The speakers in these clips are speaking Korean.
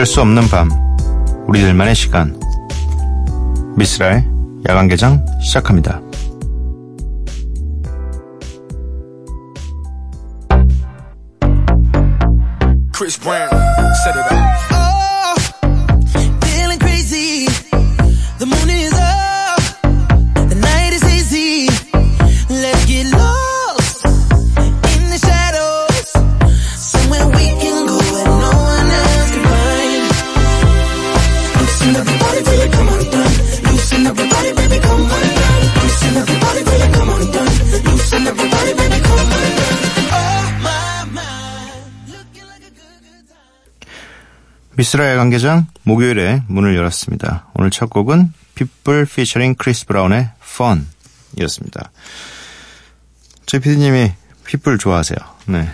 잠들 수 없는 밤, 우리들만의 시간. 미스라의 야간 개장 시작합니다. Chris Brown, set it up. 미쓰라의 야간개장 목요일에 문을 열었습니다. 오늘 첫 곡은 Pitbull featuring 크리스 브라운의 Fun 이었습니다. 저희 피디님이 Pitbull 좋아하세요. 네.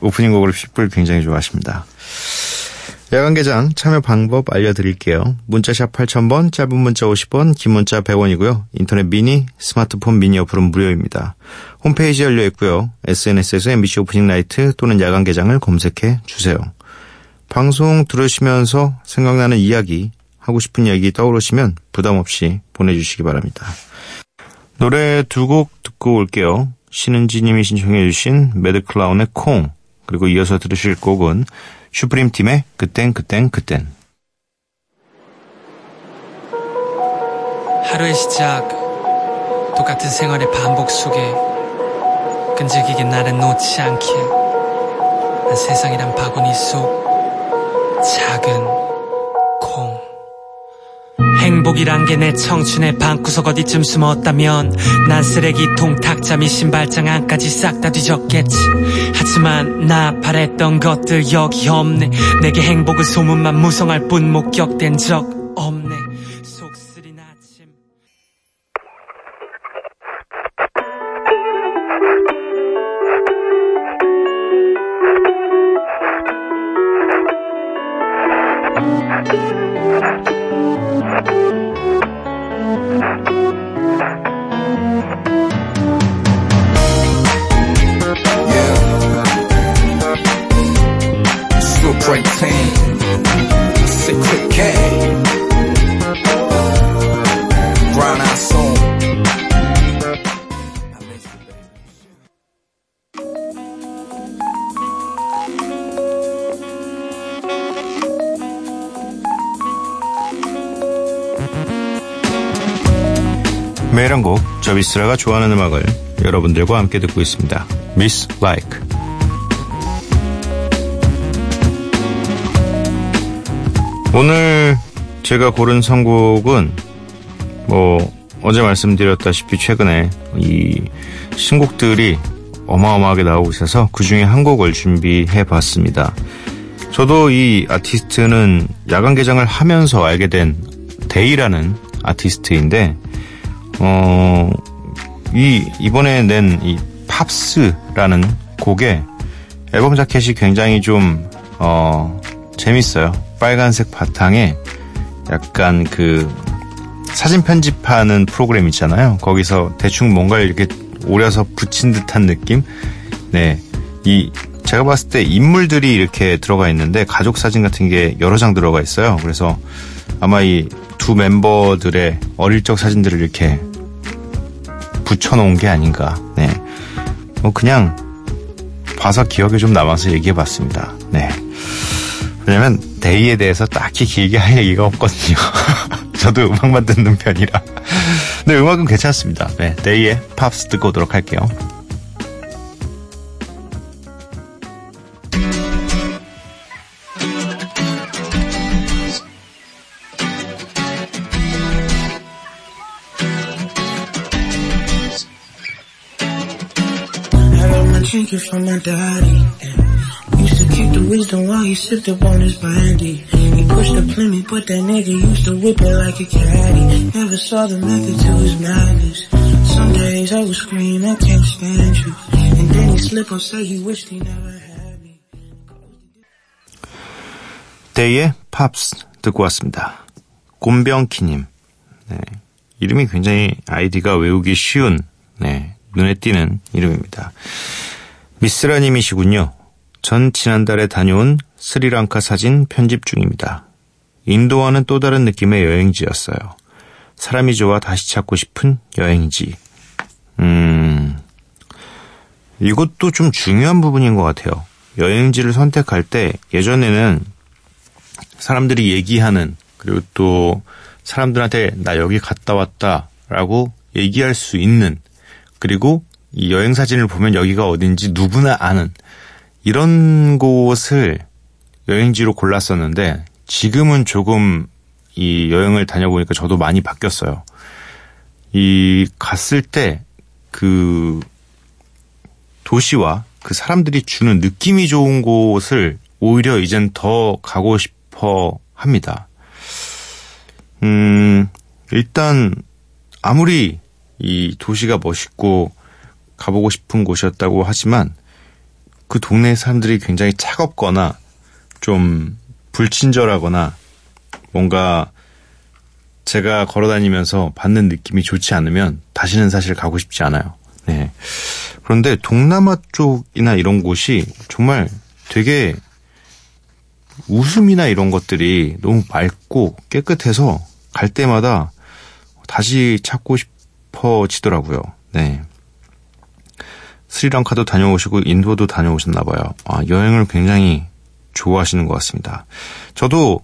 오프닝 곡으로 Pitbull 굉장히 좋아하십니다. 야간개장 참여 방법 알려드릴게요. 문자샵 8000번, 짧은 문자 50원, 긴 문자 100원이고요. 인터넷 미니, 스마트폰 미니 어플은 무료입니다. 홈페이지 열려 있고요. SNS에서 MBC Open Night 또는 야간개장을 검색해 주세요. 방송 들으시면서 생각나는 이야기, 하고 싶은 이야기 떠오르시면 부담 없이 보내주시기 바랍니다. 노래 두 곡 듣고 올게요. 신은지님이 신청해주신 매드클라운의 콩, 그리고 이어서 들으실 곡은 슈프림 팀의 그땐 그땐 그땐. 하루의 시작, 똑같은 생활의 반복 속에 끈질기게 나를 놓지 않게 난 세상이란 바구니 속 작은 콩. 행복이란 게 내 청춘의 방구석 어디쯤 숨었다면 난 쓰레기통 탁자미 신발장 안까지 싹 다 뒤졌겠지. 하지만 나 바랬던 것들 여기 없네. 내게 행복은 소문만 무성할 뿐 목격된 적 한 곡, 저 미스라가 좋아하는 음악을 여러분들과 함께 듣고 있습니다. Miss Like. 오늘 제가 고른 선곡은 뭐 어제 말씀드렸다시피 최근에 이 신곡들이 어마어마하게 나오고 있어서 그 중에 한 곡을 준비해 봤습니다. 저도 이 아티스트는 야간 개장을 하면서 알게 된 데이라는 아티스트인데 어, 이, 이번에 낸 이 팝스라는 곡의 앨범 자켓이 굉장히 좀, 어, 재밌어요. 빨간색 바탕에 약간 그 사진 편집하는 프로그램 있잖아요. 거기서 대충 뭔가를 이렇게 오려서 붙인 듯한 느낌? 네. 이, 제가 봤을 때 인물들이 이렇게 들어가 있는데 가족 사진 같은 게 여러 장 들어가 있어요. 그래서 아마 이 두 멤버들의 어릴 적 사진들을 이렇게 붙여놓은 게 아닌가. 네. 뭐 그냥 봐서 기억에 좀 남아서 얘기해봤습니다. 네. 왜냐면 데이에 대해서 딱히 길게 할 얘기가 없거든요. 저도 음악만 듣는 편이라. 네, 음악은 괜찮습니다. 네, 데이의 팝스 듣고 오도록 할게요. It from my daddy. Used to keep the wisdom while he sipped up on his brandy. He pushed the Plymouth, but that nigga used to whip it like a caddy. Never saw the method to his madness. Some days I would scream, I can't stand you. And then he slip up, say he wished he never had me. 데이의 팝스 듣고 왔습니다. 곰병키님. 네. 이름이 굉장히 아이디가 외우기 쉬운, 네, 눈에 띄는 이름입니다. 미스라님이시군요. 전 지난달에 다녀온 스리랑카 사진 편집 중입니다. 인도와는 또 다른 느낌의 여행지였어요. 사람이 좋아 다시 찾고 싶은 여행지. 음, 이것도 좀 중요한 부분인 것 같아요. 여행지를 선택할 때 예전에는 사람들이 얘기하는 그리고 또 사람들한테 나 여기 갔다 왔다라고 얘기할 수 있는 그리고 이 여행 사진을 보면 여기가 어딘지 누구나 아는 이런 곳을 여행지로 골랐었는데 지금은 조금 이 여행을 다녀보니까 저도 많이 바뀌었어요. 이 갔을 때 그 도시와 그 사람들이 주는 느낌이 좋은 곳을 오히려 이젠 더 가고 싶어 합니다. 음, 일단 아무리 이 도시가 멋있고 가보고 싶은 곳이었다고 하지만 그 동네 사람들이 굉장히 차갑거나 좀 불친절하거나 뭔가 제가 걸어 다니면서 받는 느낌이 좋지 않으면 다시는 사실 가고 싶지 않아요. 네. 그런데 동남아 쪽이나 이런 곳이 정말 되게 웃음이나 이런 것들이 너무 맑고 깨끗해서 갈 때마다 다시 찾고 싶어지더라고요. 네. 스리랑카도 다녀오시고 인도도 다녀오셨나 봐요. 아, 여행을 굉장히 좋아하시는 것 같습니다. 저도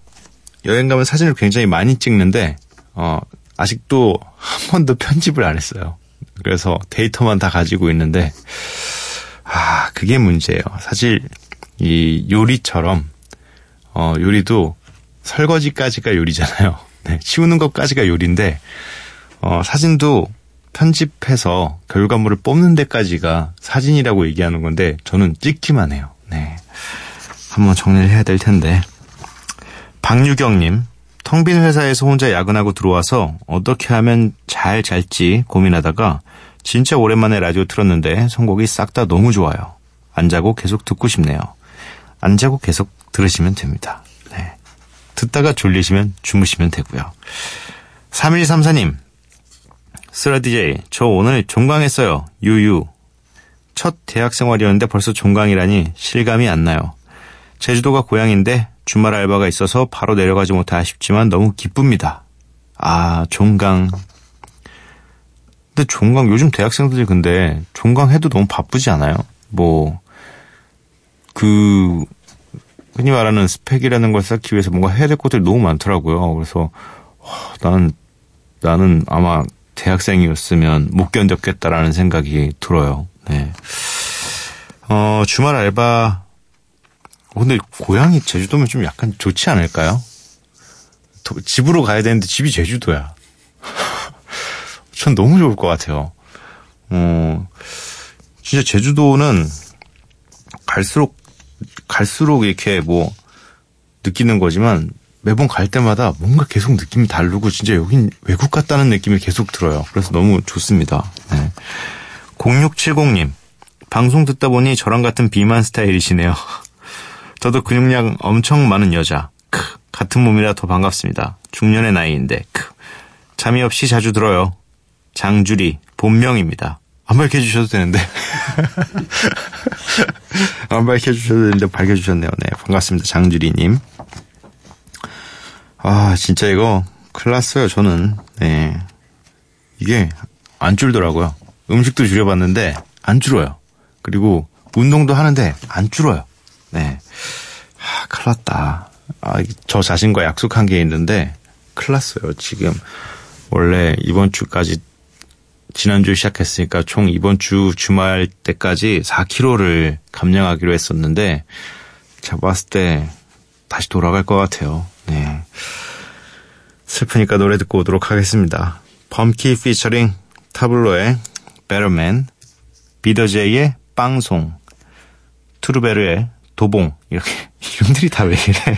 여행 가면 사진을 굉장히 많이 찍는데 어, 아직도 한 번도 편집을 안 했어요. 그래서 데이터만 다 가지고 있는데 아 그게 문제예요. 사실 이 요리처럼 어, 요리도 설거지까지가 요리잖아요. 네, 치우는 것까지가 요리인데 어, 사진도 편집해서 결과물을 뽑는 데까지가 사진이라고 얘기하는 건데 저는 찍기만 해요. 네. 한번 정리를 해야 될 텐데. 박유경님, 텅 빈 회사에서 혼자 야근하고 들어와서 어떻게 하면 잘 잘지 고민하다가 진짜 오랜만에 라디오 틀었는데 선곡이 싹 다 너무 좋아요. 안 자고 계속 듣고 싶네요. 안 자고 계속 들으시면 됩니다. 네. 듣다가 졸리시면 주무시면 되고요. 3134님, 쓰라 DJ, 저 오늘 종강했어요. 유유. 첫 대학 생활이었는데 벌써 종강이라니 실감이 안 나요. 제주도가 고향인데 주말 알바가 있어서 바로 내려가지 못해 아쉽지만 너무 기쁩니다. 아, 종강. 근데 종강, 요즘 대학생들이 근데 종강 해도 너무 바쁘지 않아요? 뭐, 그, 흔히 말하는 스펙이라는 걸 쌓기 위해서 뭔가 해야 될 것들이 너무 많더라고요. 그래서, 와, 나는, 나는 아마 대학생이었으면 못 견뎠겠다라는 생각이 들어요. 네. 어, 주말 알바, 어, 근데 고향이 제주도면 좀 약간 좋지 않을까요? 집으로 가야 되는데 집이 제주도야. 전 너무 좋을 것 같아요. 어, 진짜 제주도는 갈수록, 갈수록 이렇게 뭐, 느끼는 거지만, 매번 갈 때마다 뭔가 계속 느낌이 다르고 진짜 여긴 외국 같다는 느낌이 계속 들어요. 그래서 너무 좋습니다. 네. 0670님, 방송 듣다 보니 저랑 같은 비만 스타일이시네요. 저도 근육량 엄청 많은 여자. 크, 같은 몸이라 더 반갑습니다. 중년의 나이인데, 크. 잠이 없이 자주 들어요. 장주리, 본명입니다. 안 밝혀주셔도 되는데. 안 밝혀주셔도 되는데 밝혀주셨네요. 네, 반갑습니다. 장주리님. 아, 진짜 이거 큰일 났어요, 저는. 네. 이게 안 줄더라고요. 음식도 줄여봤는데 안 줄어요. 그리고 운동도 하는데 안 줄어요. 네. 아, 큰일 났다. 아, 저 자신과 약속한 게 있는데 큰일 났어요. 지금 원래 이번 주까지 지난주에 시작했으니까 총 이번 주 주말 때까지 4kg를 감량하기로 했었는데 제가 봤을 때 다시 돌아갈 것 같아요. 네. 슬프니까 노래 듣고 오도록 하겠습니다. 범키 피처링 타블로의 베러맨, 비더제이의 빵송, 투르베르의 도봉 이렇게 이름들이 다 왜 이래?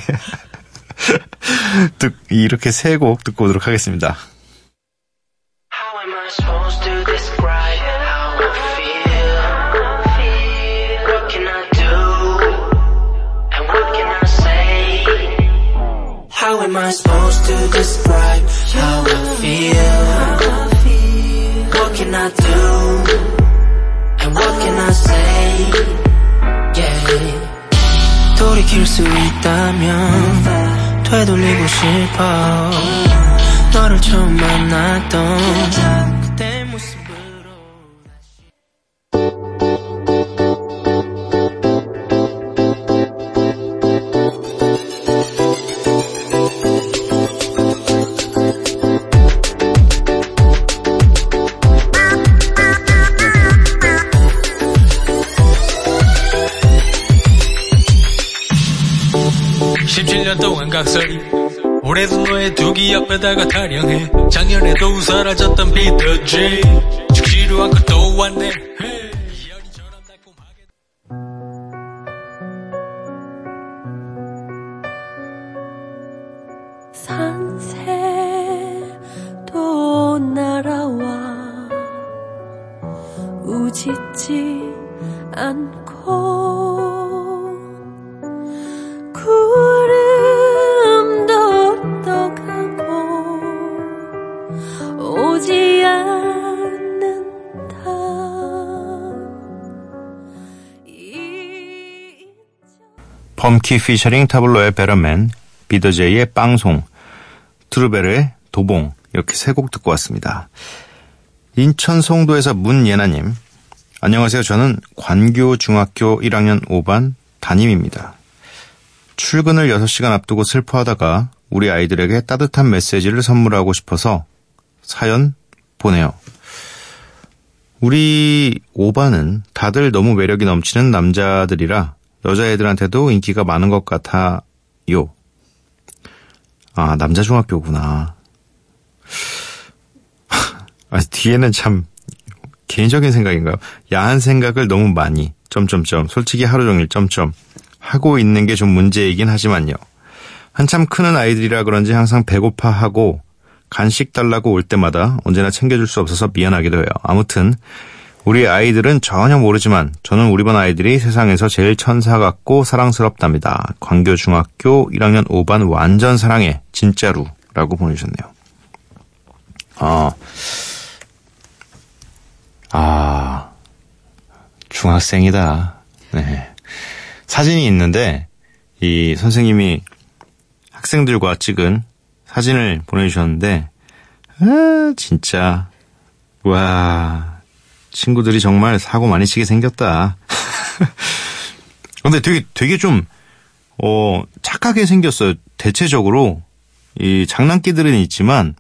이렇게 세 곡 듣고 오도록 하겠습니다. Am I supposed to describe how I feel? What can I do? And what can I say? Yeah. 돌이킬 수 있. 있다면 되돌리고 싶어 너를 처음 만났던 1년 동안 각설 올해도 너의 두기 옆에다가 타령해. 작년에도 사라졌던 비터지 죽지도 않고 또 왔네. 펌키 피셔링 타블로의 Better Man, 비더제이의 빵송, 트루베르의 도봉 이렇게 세 곡 듣고 왔습니다. 인천 송도에서 문예나님 안녕하세요. 저는 관교 중학교 1학년 5반 담임입니다. 출근을 6시간 앞두고 슬퍼하다가 우리 아이들에게 따뜻한 메시지를 선물하고 싶어서 사연 보내요. 우리 5반은 다들 너무 매력이 넘치는 남자들이라 여자애들한테도 인기가 많은 것 같아요. 아, 남자 중학교구나. 아, 뒤에는 참 개인적인 생각인가요? 야한 생각을 너무 많이 점점점 솔직히 하루 종일 점점 하고 있는 게 좀 문제이긴 하지만요. 한참 크는 아이들이라 그런지 항상 배고파하고 간식 달라고 올 때마다 언제나 챙겨줄 수 없어서 미안하기도 해요. 아무튼 우리 아이들은 전혀 모르지만 저는 우리 반 아이들이 세상에서 제일 천사 같고 사랑스럽답니다. 광교 중학교 1학년 5반 완전 사랑해 진짜로 라고 보내주셨네요. 아, 아, 중학생이다. 네. 사진이 있는데, 이 선생님이 학생들과 찍은 사진을 보내주셨는데, 아, 진짜, 와, 친구들이 정말 사고 많이 치게 생겼다. 근데 되게, 되게 좀, 어, 착하게 생겼어요. 대체적으로, 이 장난기들은 있지만,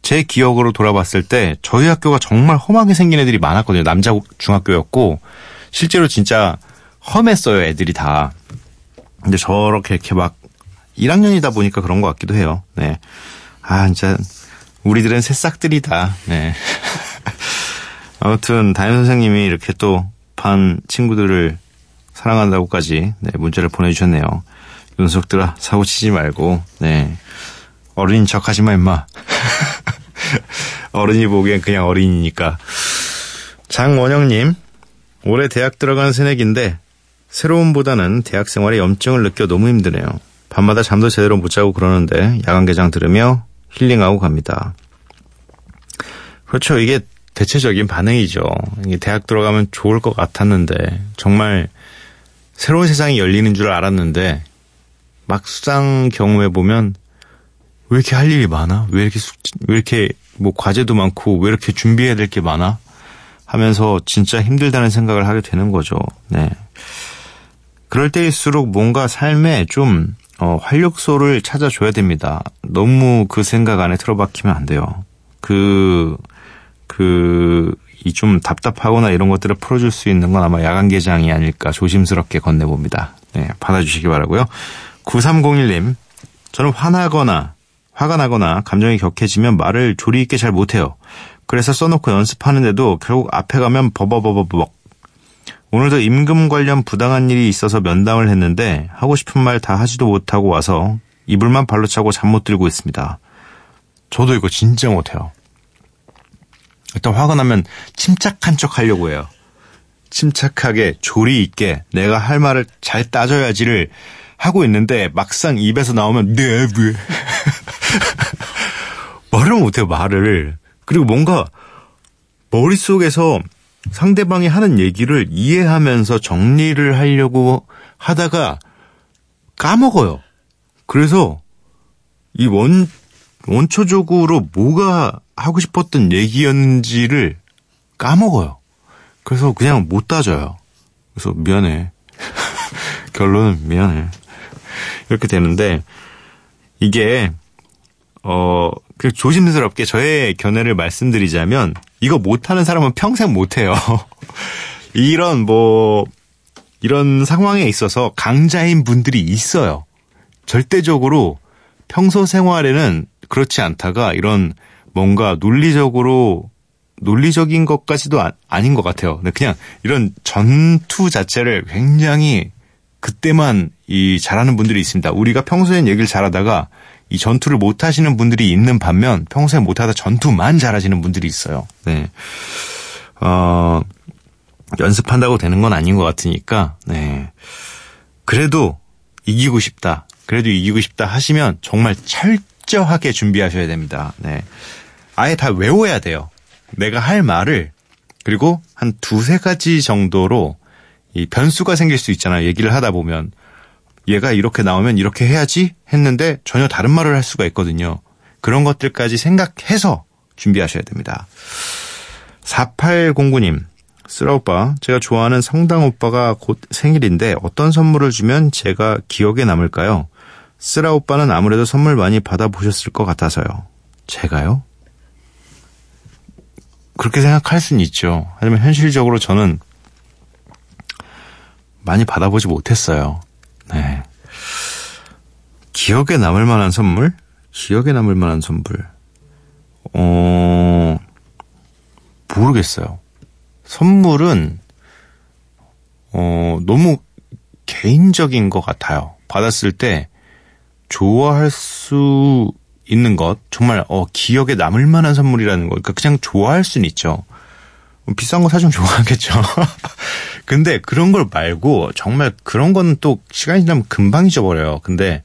제 기억으로 돌아봤을 때 저희 학교가 정말 험하게 생긴 애들이 많았거든요. 남자 중학교였고 실제로 진짜 험했어요. 애들이 다. 근데 저렇게 이렇게 막 1학년이다 보니까 그런 것 같기도 해요. 네. 아 진짜 우리들은 새싹들이다. 네. 아무튼 담임 선생님이 이렇게 또 반 친구들을 사랑한다고까지 네, 문자를 보내주셨네요. 윤석들아 사고 치지 말고 네 어린인 척하지 마 임마. 어른이 보기엔 그냥 어린이니까. 장원영님, 올해 대학 들어간 새내기인데 새로움보다는 대학 생활에 염증을 느껴 너무 힘드네요. 밤마다 잠도 제대로 못 자고 그러는데 야간 개장 들으며 힐링하고 갑니다. 그렇죠. 이게 대체적인 반응이죠. 대학 들어가면 좋을 것 같았는데 정말 새로운 세상이 열리는 줄 알았는데 막 수상 경험해 보면 왜 이렇게 할 일이 많아? 왜 이렇게 숙, 왜 이렇게 뭐 과제도 많고 왜 이렇게 준비해야 될 게 많아? 하면서 진짜 힘들다는 생각을 하게 되는 거죠. 네. 그럴 때일수록 뭔가 삶에 좀 어, 활력소를 찾아줘야 됩니다. 너무 그 생각 안에 틀어박히면 안 돼요. 그, 그, 이 좀 답답하거나 이런 것들을 풀어줄 수 있는 건 아마 야간 개장이 아닐까 조심스럽게 건네봅니다. 네, 받아주시기 바라고요 9301님, 저는 화나거나 화가 나거나 감정이 격해지면 말을 조리 있게 잘 못해요. 그래서 써놓고 연습하는데도 결국 앞에 가면 버버버버벅. 오늘도 임금 관련 부당한 일이 있어서 면담을 했는데 하고 싶은 말 다 하지도 못하고 와서 이불만 발로 차고 잠 못 들고 있습니다. 저도 이거 진짜 못해요. 일단 화가 나면 침착한 척 하려고 해요. 침착하게 조리 있게 내가 할 말을 잘 따져야지를 하고 있는데 막상 입에서 나오면 네, 네. 말을 못해요, 말을. 그리고 뭔가 머릿속에서 상대방이 하는 얘기를 이해하면서 정리를 하려고 하다가 까먹어요. 그래서 이 원, 원초적으로 뭐가 하고 싶었던 얘기였는지를 까먹어요. 그래서 그냥 못 따져요. 그래서 미안해. 결론은 미안해. 이렇게 되는데, 이게, 어, 그 조심스럽게 저의 견해를 말씀드리자면, 이거 못하는 사람은 평생 못해요. 이런 뭐, 이런 상황에 있어서 강자인 분들이 있어요. 절대적으로 평소 생활에는 그렇지 않다가 이런 뭔가 논리적으로 논리적인 것까지도 아, 아닌 것 같아요. 근데 그냥 이런 전투 자체를 굉장히 그때만 이 잘하는 분들이 있습니다. 우리가 평소엔 얘기를 잘하다가 이 전투를 못 하시는 분들이 있는 반면 평소에 못하다 전투만 잘하시는 분들이 있어요. 네. 어, 연습한다고 되는 건 아닌 것 같으니까, 네. 그래도 이기고 싶다. 그래도 이기고 싶다 하시면 정말 철저하게 준비하셔야 됩니다. 네. 아예 다 외워야 돼요. 내가 할 말을 그리고 한 두세 가지 정도로 이 변수가 생길 수 있잖아요. 얘기를 하다 보면 얘가 이렇게 나오면 이렇게 해야지 했는데 전혀 다른 말을 할 수가 있거든요. 그런 것들까지 생각해서 준비하셔야 됩니다. 4809님, 쓰라 오빠, 제가 좋아하는 성당 오빠가 곧 생일인데 어떤 선물을 주면 제가 기억에 남을까요? 쓰라 오빠는 아무래도 선물 많이 받아보셨을 것 같아서요. 제가요? 그렇게 생각할 수는 있죠. 하지만 현실적으로 저는 많이 받아보지 못했어요. 네. 기억에 남을 만한 선물? 기억에 남을 만한 선물. 어, 모르겠어요. 선물은, 어, 너무 개인적인 것 같아요. 받았을 때 좋아할 수 있는 것, 정말, 어, 기억에 남을 만한 선물이라는 거. 그러니까 그냥 좋아할 수는 있죠. 비싼 거 사주면 좋아하겠죠. 근데 그런 걸 말고 정말 그런 거는 또 시간이 지나면 금방 잊어버려요. 근데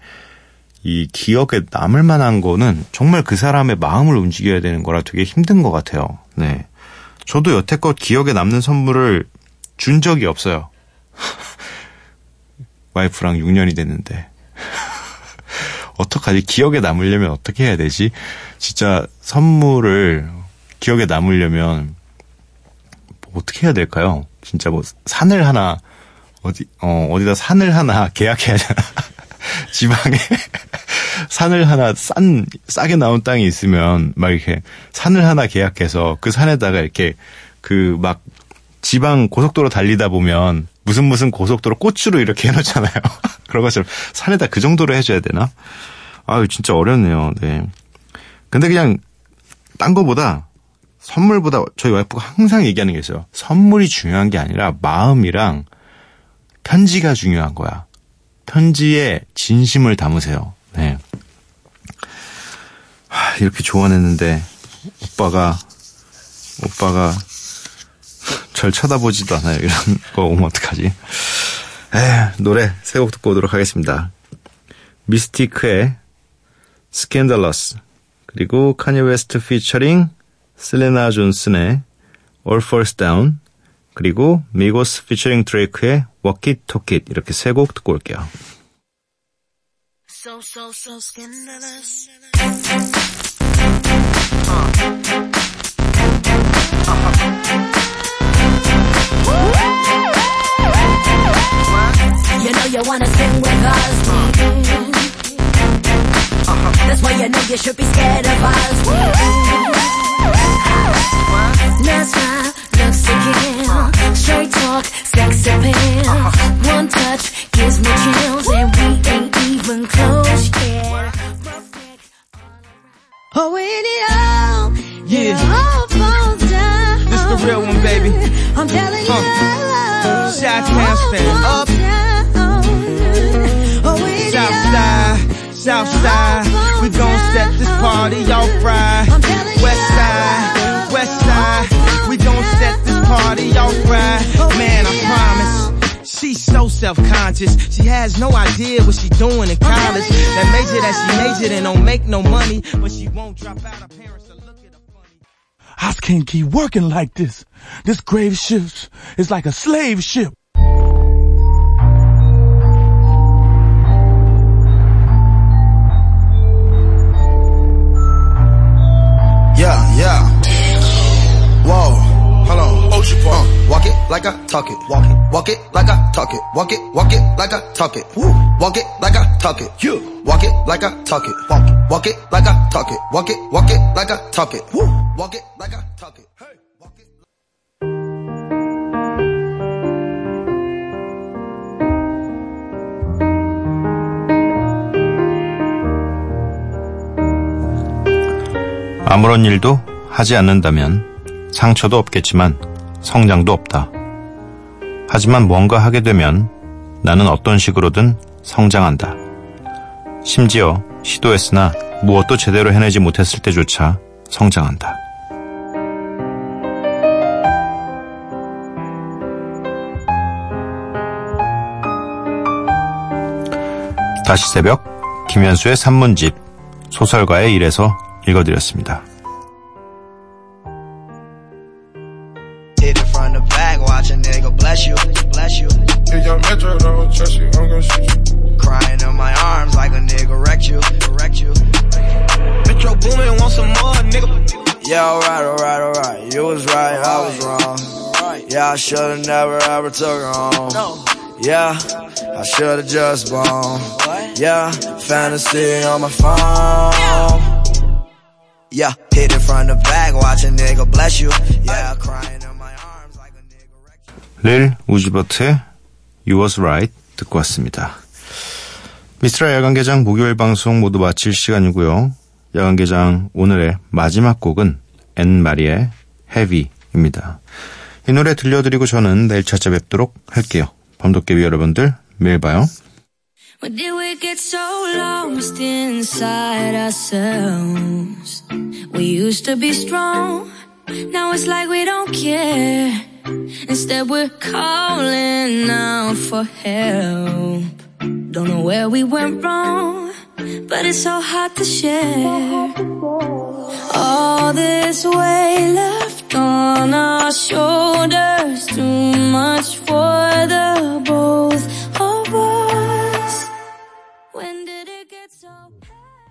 이 기억에 남을 만한 거는 정말 그 사람의 마음을 움직여야 되는 거라 되게 힘든 것 같아요. 네. 저도 여태껏 기억에 남는 선물을 준 적이 없어요. 와이프랑 6년이 됐는데. 어떡하지? 기억에 남으려면 어떻게 해야 되지? 진짜 선물을 기억에 남으려면 뭐 어떻게 해야 될까요? 진짜 뭐 산을 하나 어디 어 어디다 산을 하나 계약해야 되나? 지방에 산을 하나 싼 싸게 나온 땅이 있으면 막 이렇게 산을 하나 계약해서 그 산에다가 이렇게 그 막 지방 고속도로 달리다 보면 무슨 무슨 고속도로 꽃으로 이렇게 해놓잖아요. 그런 것처럼 산에다 그 정도로 해줘야 되나? 아유 진짜 어렵네요. 네. 근데 그냥 딴 거보다 선물보다 저희 와이프가 항상 얘기하는 게 있어요. 선물이 중요한 게 아니라 마음이랑 편지가 중요한 거야. 편지에 진심을 담으세요. 네. 하, 이렇게 조언했는데 오빠가 오빠가 절 쳐다보지도 않아요. 이런 거 오면 어떡하지? 에 노래 세 곡 듣고 오도록 하겠습니다. 미스티크의 Scandalous 그리고 카니예 웨스트 피처링 셀레나 존슨의 All Falls Down 그리고 미고스 피처링 드레이크의 Walk It Talk It 이렇게 세 곡 듣고 올게요. So, so, so scandalous. You know you wanna sing with us. That's why you know you should be scared of us. Nice smile, looks to kill. Straight talk, sex appeal. One touch gives me chills, and we ain't even close yet. Oh, when it all, Yeah. it all falls down. This the real one, baby. I'm telling you, Huh. Chi-town all stand up. South side, we gon' set this party off right. West side, west side, we gon' set this party off right. Man, I promise. She's so self-conscious. She has no idea what she doing in college. That major that she majored in don't make no money, but she won't drop out. Her parents will look at her funny. I can't keep working like this. This grave shift is like a slave ship. Talk it. Walk it, walk it like I talk it. Walk it, walk it like I talk it. Woo. Walk it like I talk it. You walk it like I talk it. Walk it, walk it like I talk it. Walk it, walk it like I talk it. Woo. Walk it like I talk it. Hey. Walk it. 아무런 일도 하지 않는다면 상처도 없겠지만 성장도 없다. 하지만 뭔가 하게 되면 나는 어떤 식으로든 성장한다. 심지어 시도했으나 무엇도 제대로 해내지 못했을 때조차 성장한다. 다시 새벽 김현수의 산문집 소설가의 일에서 읽어드렸습니다. Hit it from the back, watch a nigga bless you, bless you. If your metro don't trust you, I'm gonna shoot you. Crying in my arms like a nigga wrecked you, wrecked you. Metro Boomin want some more, nigga. Yeah, alright, alright, alright. You was right, I was wrong. Yeah, I should've never ever took her home. Yeah, I should've just blown. Yeah, fantasy on my phone. Yeah, hit it from the back, watch a nigga bless you. Yeah, crying 릴 우지 버트의 You Was Right 듣고 왔습니다. 미쓰라 야간개장 목요일 방송 모두 마칠 시간이고요. 야간개장 오늘의 마지막 곡은 앤 마리의 Heavy입니다. 이 노래 들려드리고 저는 내일 찾아뵙도록 할게요. 밤도깨비 여러분들 매일 봐요. When did we get so lost inside ourselves? We used to be strong, now it's like we don't care. Instead, we're calling out for help. Don't know where we went wrong, but it's so hard to share. All this weight left on our shoulders, too much for the both